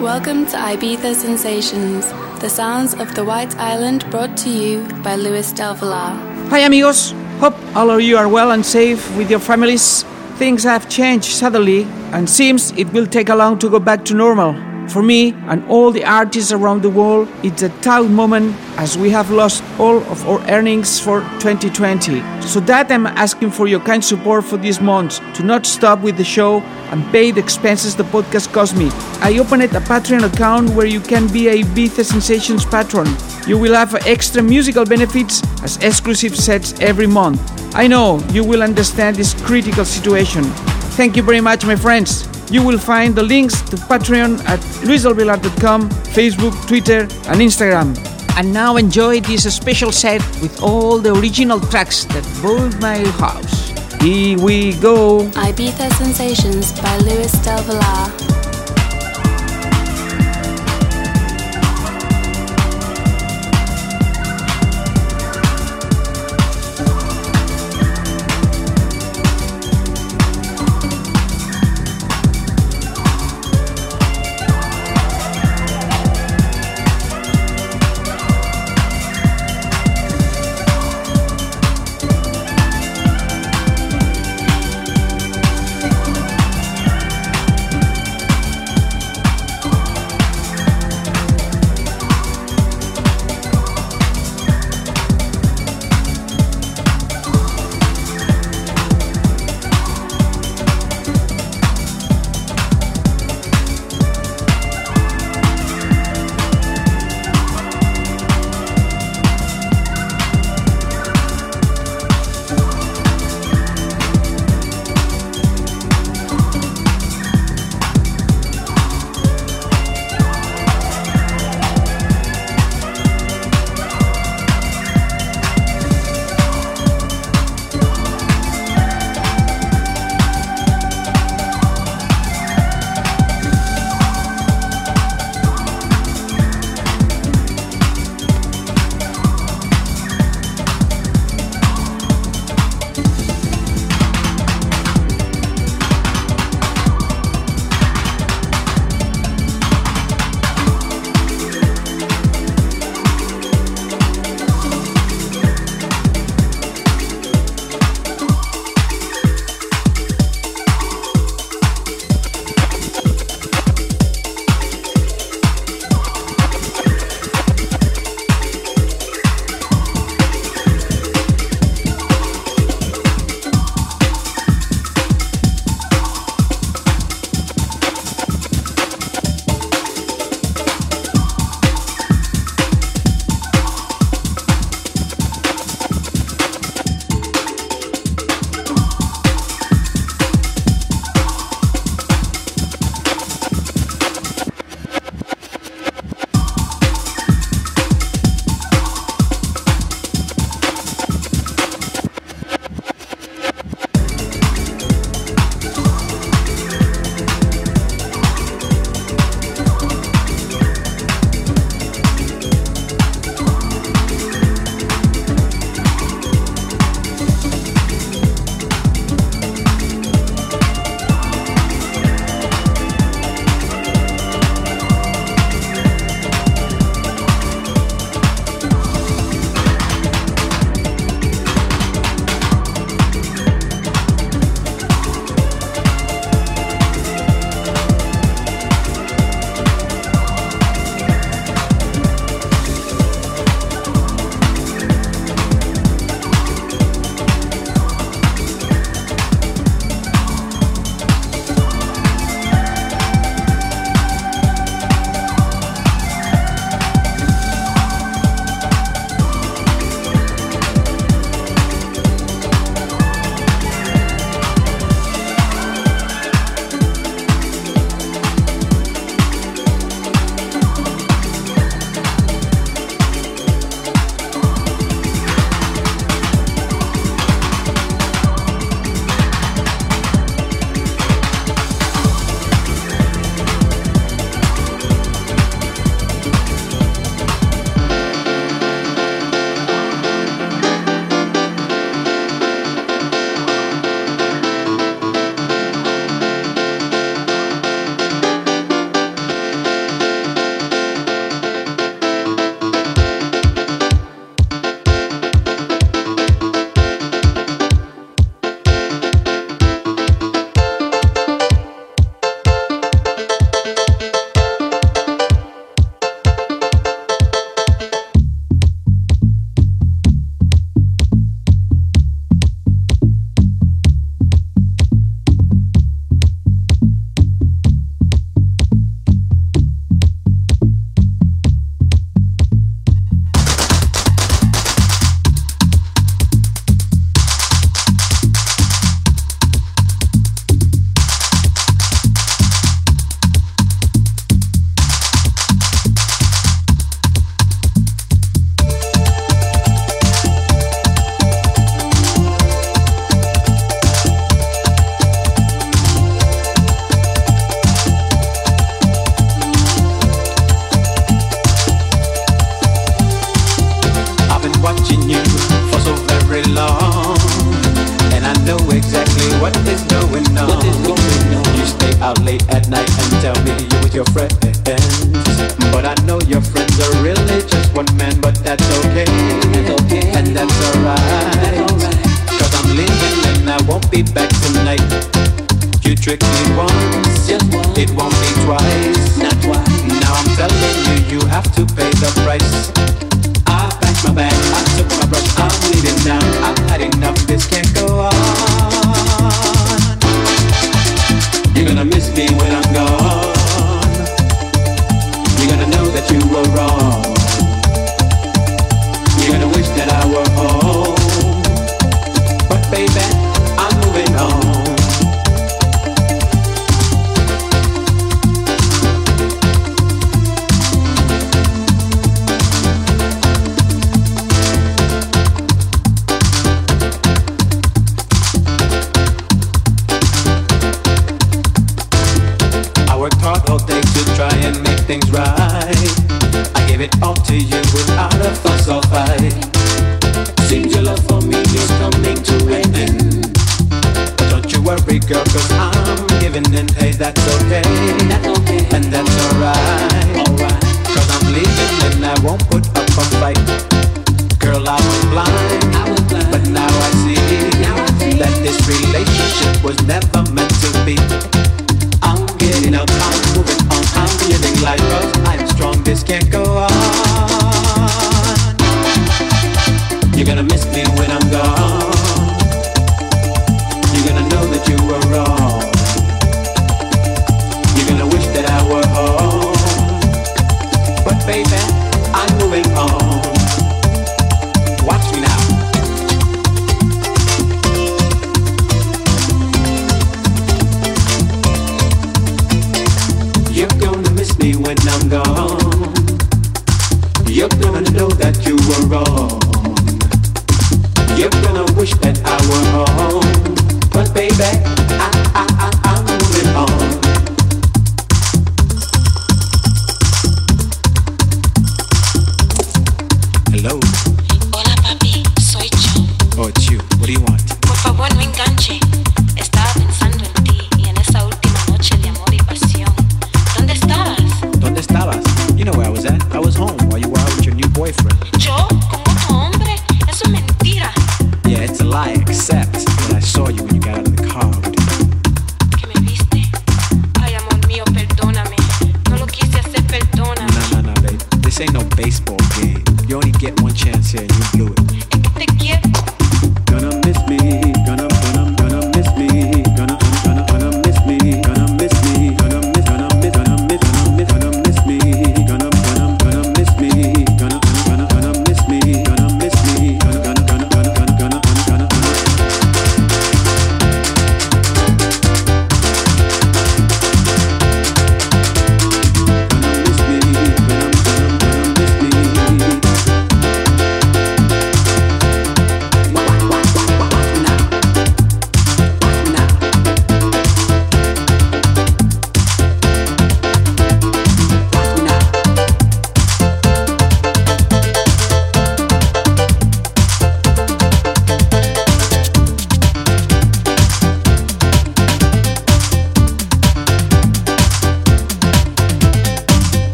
Welcome to Ibiza Sensations, the sounds of the White Island brought to you by Luis Del Villar. Hi, amigos. Hope all of you are well and safe with your families. Things have changed suddenly and seems it will take a long to go back to normal. For me and all the artists around the world, it's a tough moment as we have lost all of our earnings for 2020. So that I'm asking for your kind support for this month to not stop with the show and pay the expenses the podcast cost me. I opened a Patreon account where you can be a Ibiza Sensations patron. You will have extra musical benefits as exclusive sets every month. I know you will understand this critical situation. Thank you very much, my friends. You will find the links to Patreon at luisdelvillar.com, Facebook, Twitter, and Instagram. And now enjoy this special set with all the original tracks that built my house. Here we go. Ibiza Sensations by Luis Del Villar. That you were wrong.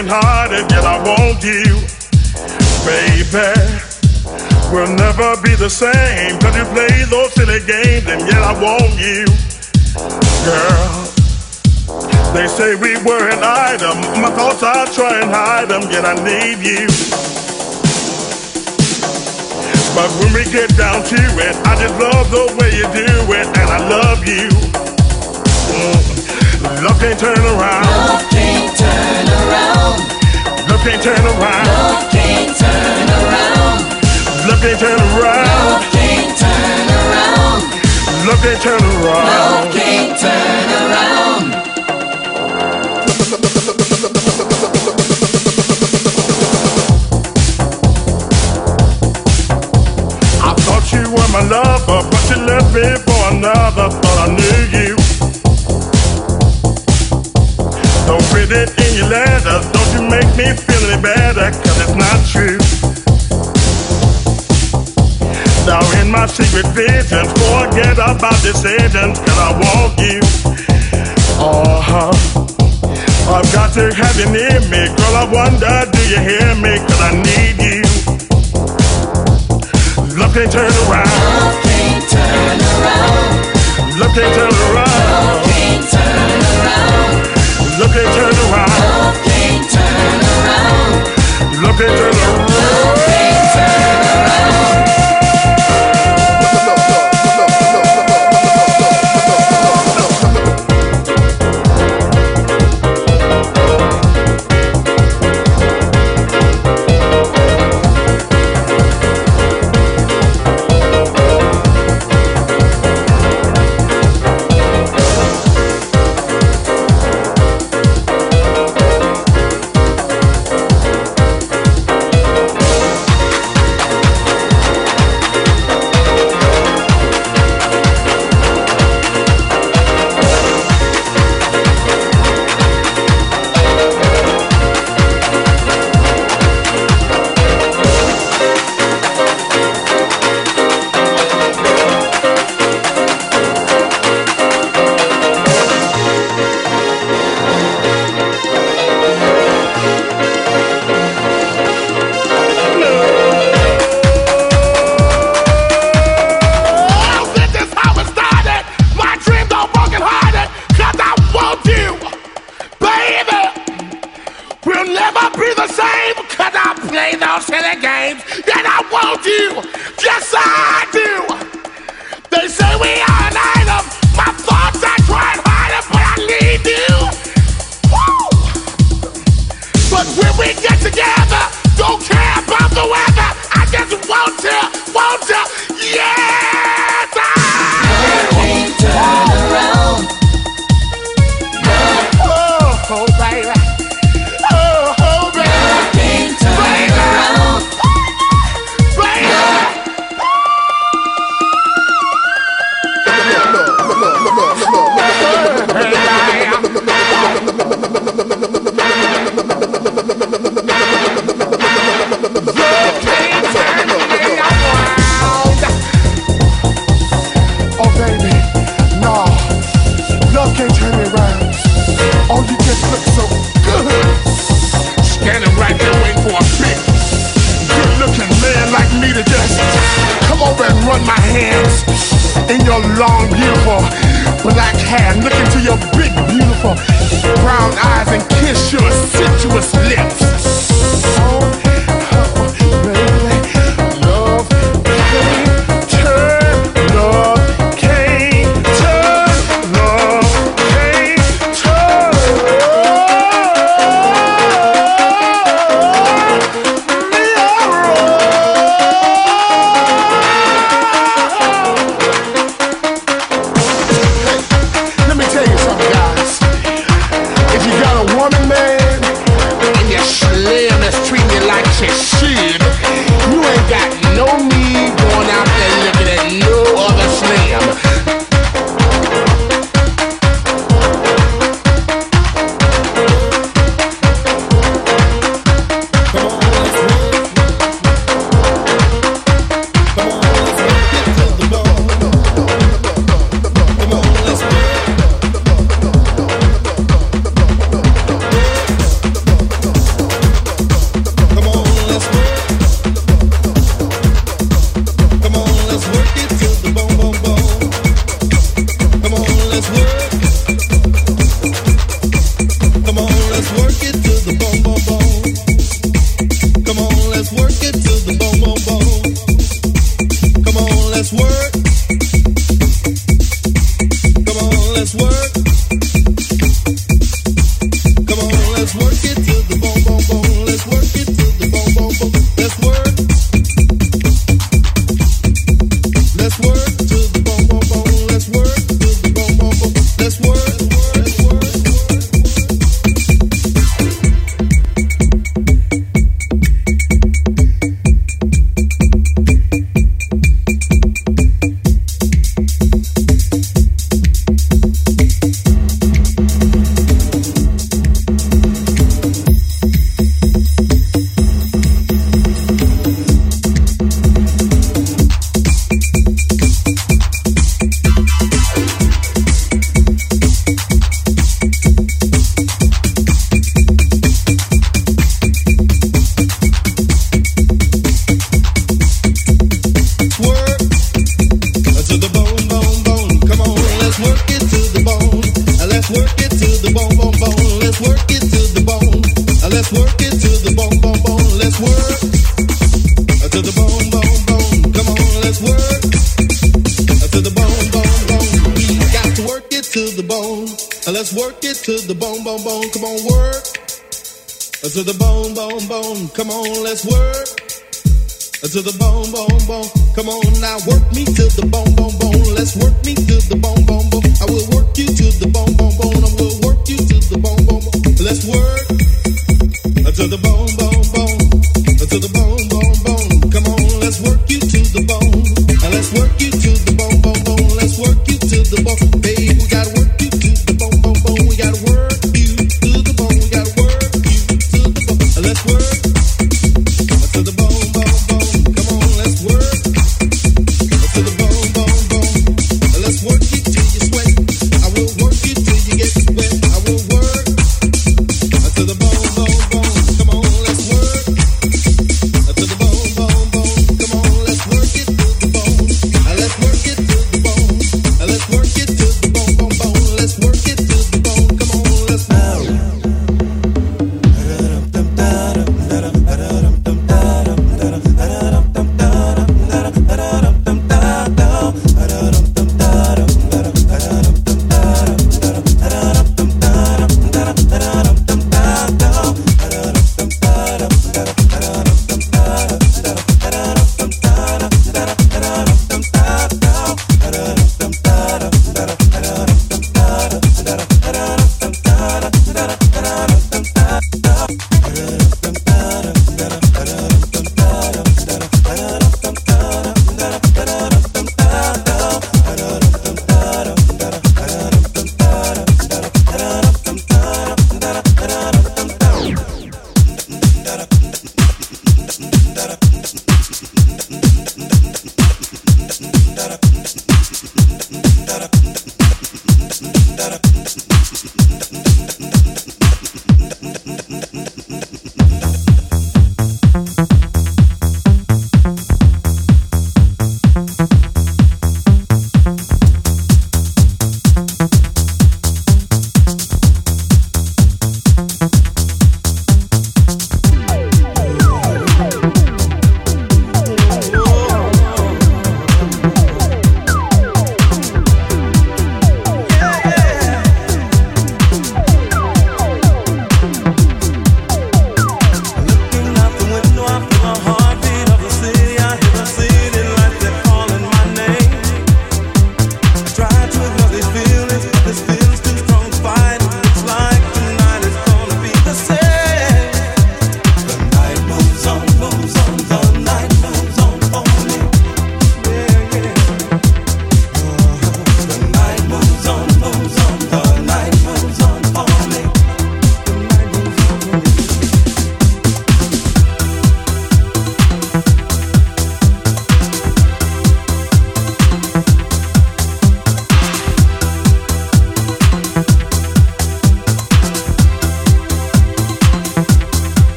Dreams are decisions. Forget about decisions, cause I want you. Uh huh. I've got to have you near me. Girl, I wonder, do you hear me? Cause I need you. Love can't turn around. Love can't turn around. Love can't turn around. Love can't turn around. Love can't turn around. Love can't turn around. Love can't turn around.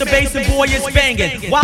the bass and boy is banging. Why?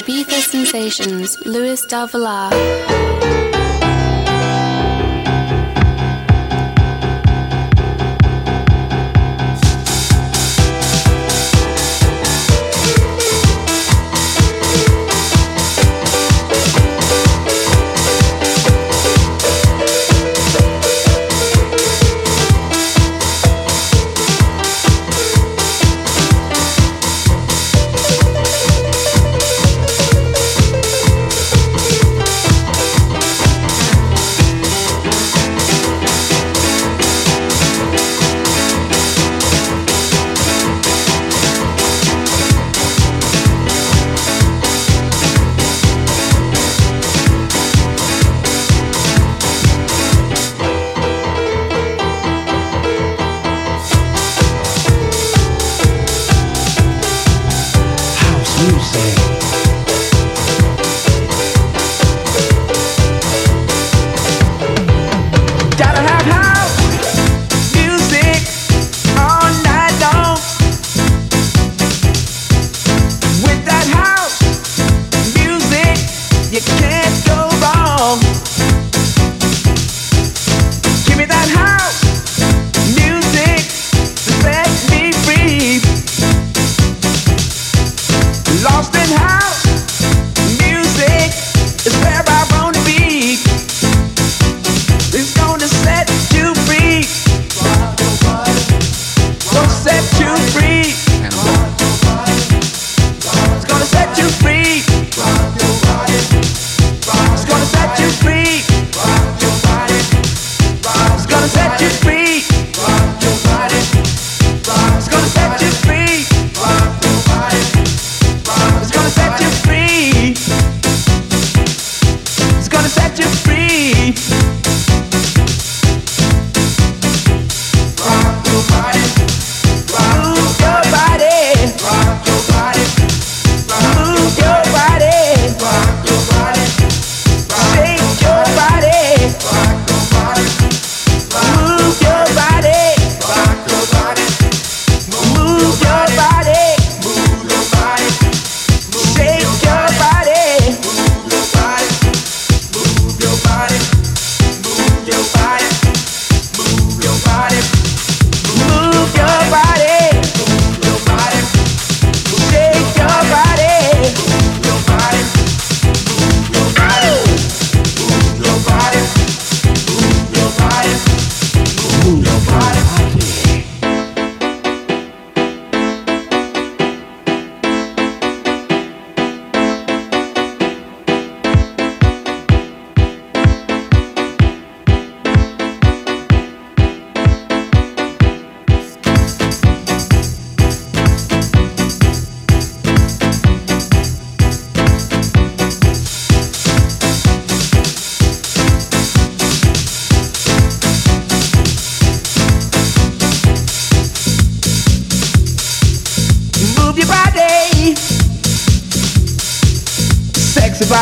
Ibiza Sensations, Luis del Valle.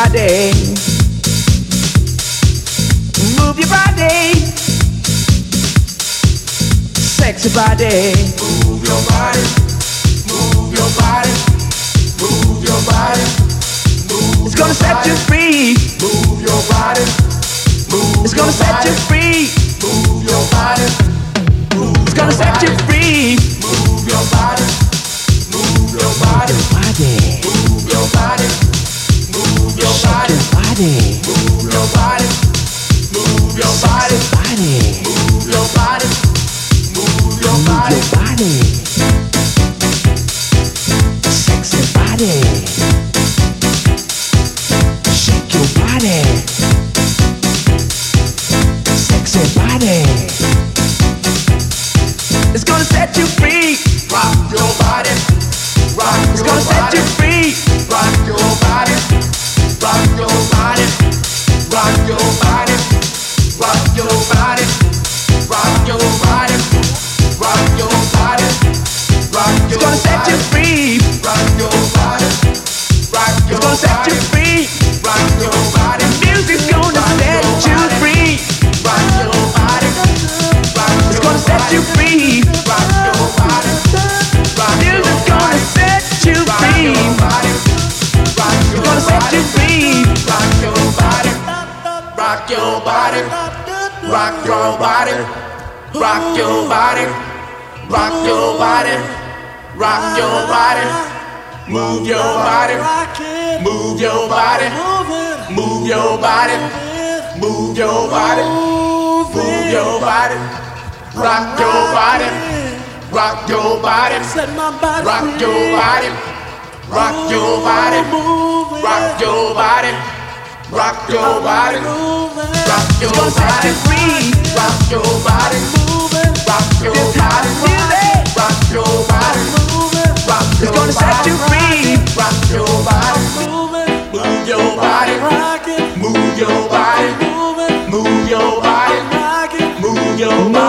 body. Move your body. Sexy body. Move your body. Move your body. Move your body. Move it's gonna set you free. Move your body. Move it's gonna set you free. Move your body. Move it's gonna set you free. Move your body. Move your body. Move your body. Shake your body. Move your body. Move your body. body. Rock your body, rock your body, Slip my body, rock your body, rock your body, rock your body. Rock your body, rock your body, rock your body, rock your body, rock your body, rock your body, set you free. Rock your body, move your body, move your body, rock move your body, move your body, rock move your body,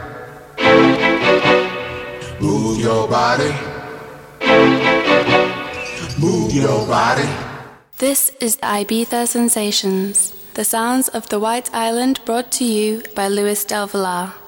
Move your body. Move your body. This is Ibiza Sensations, the sounds of the White Island brought to you by Luis Del Valle.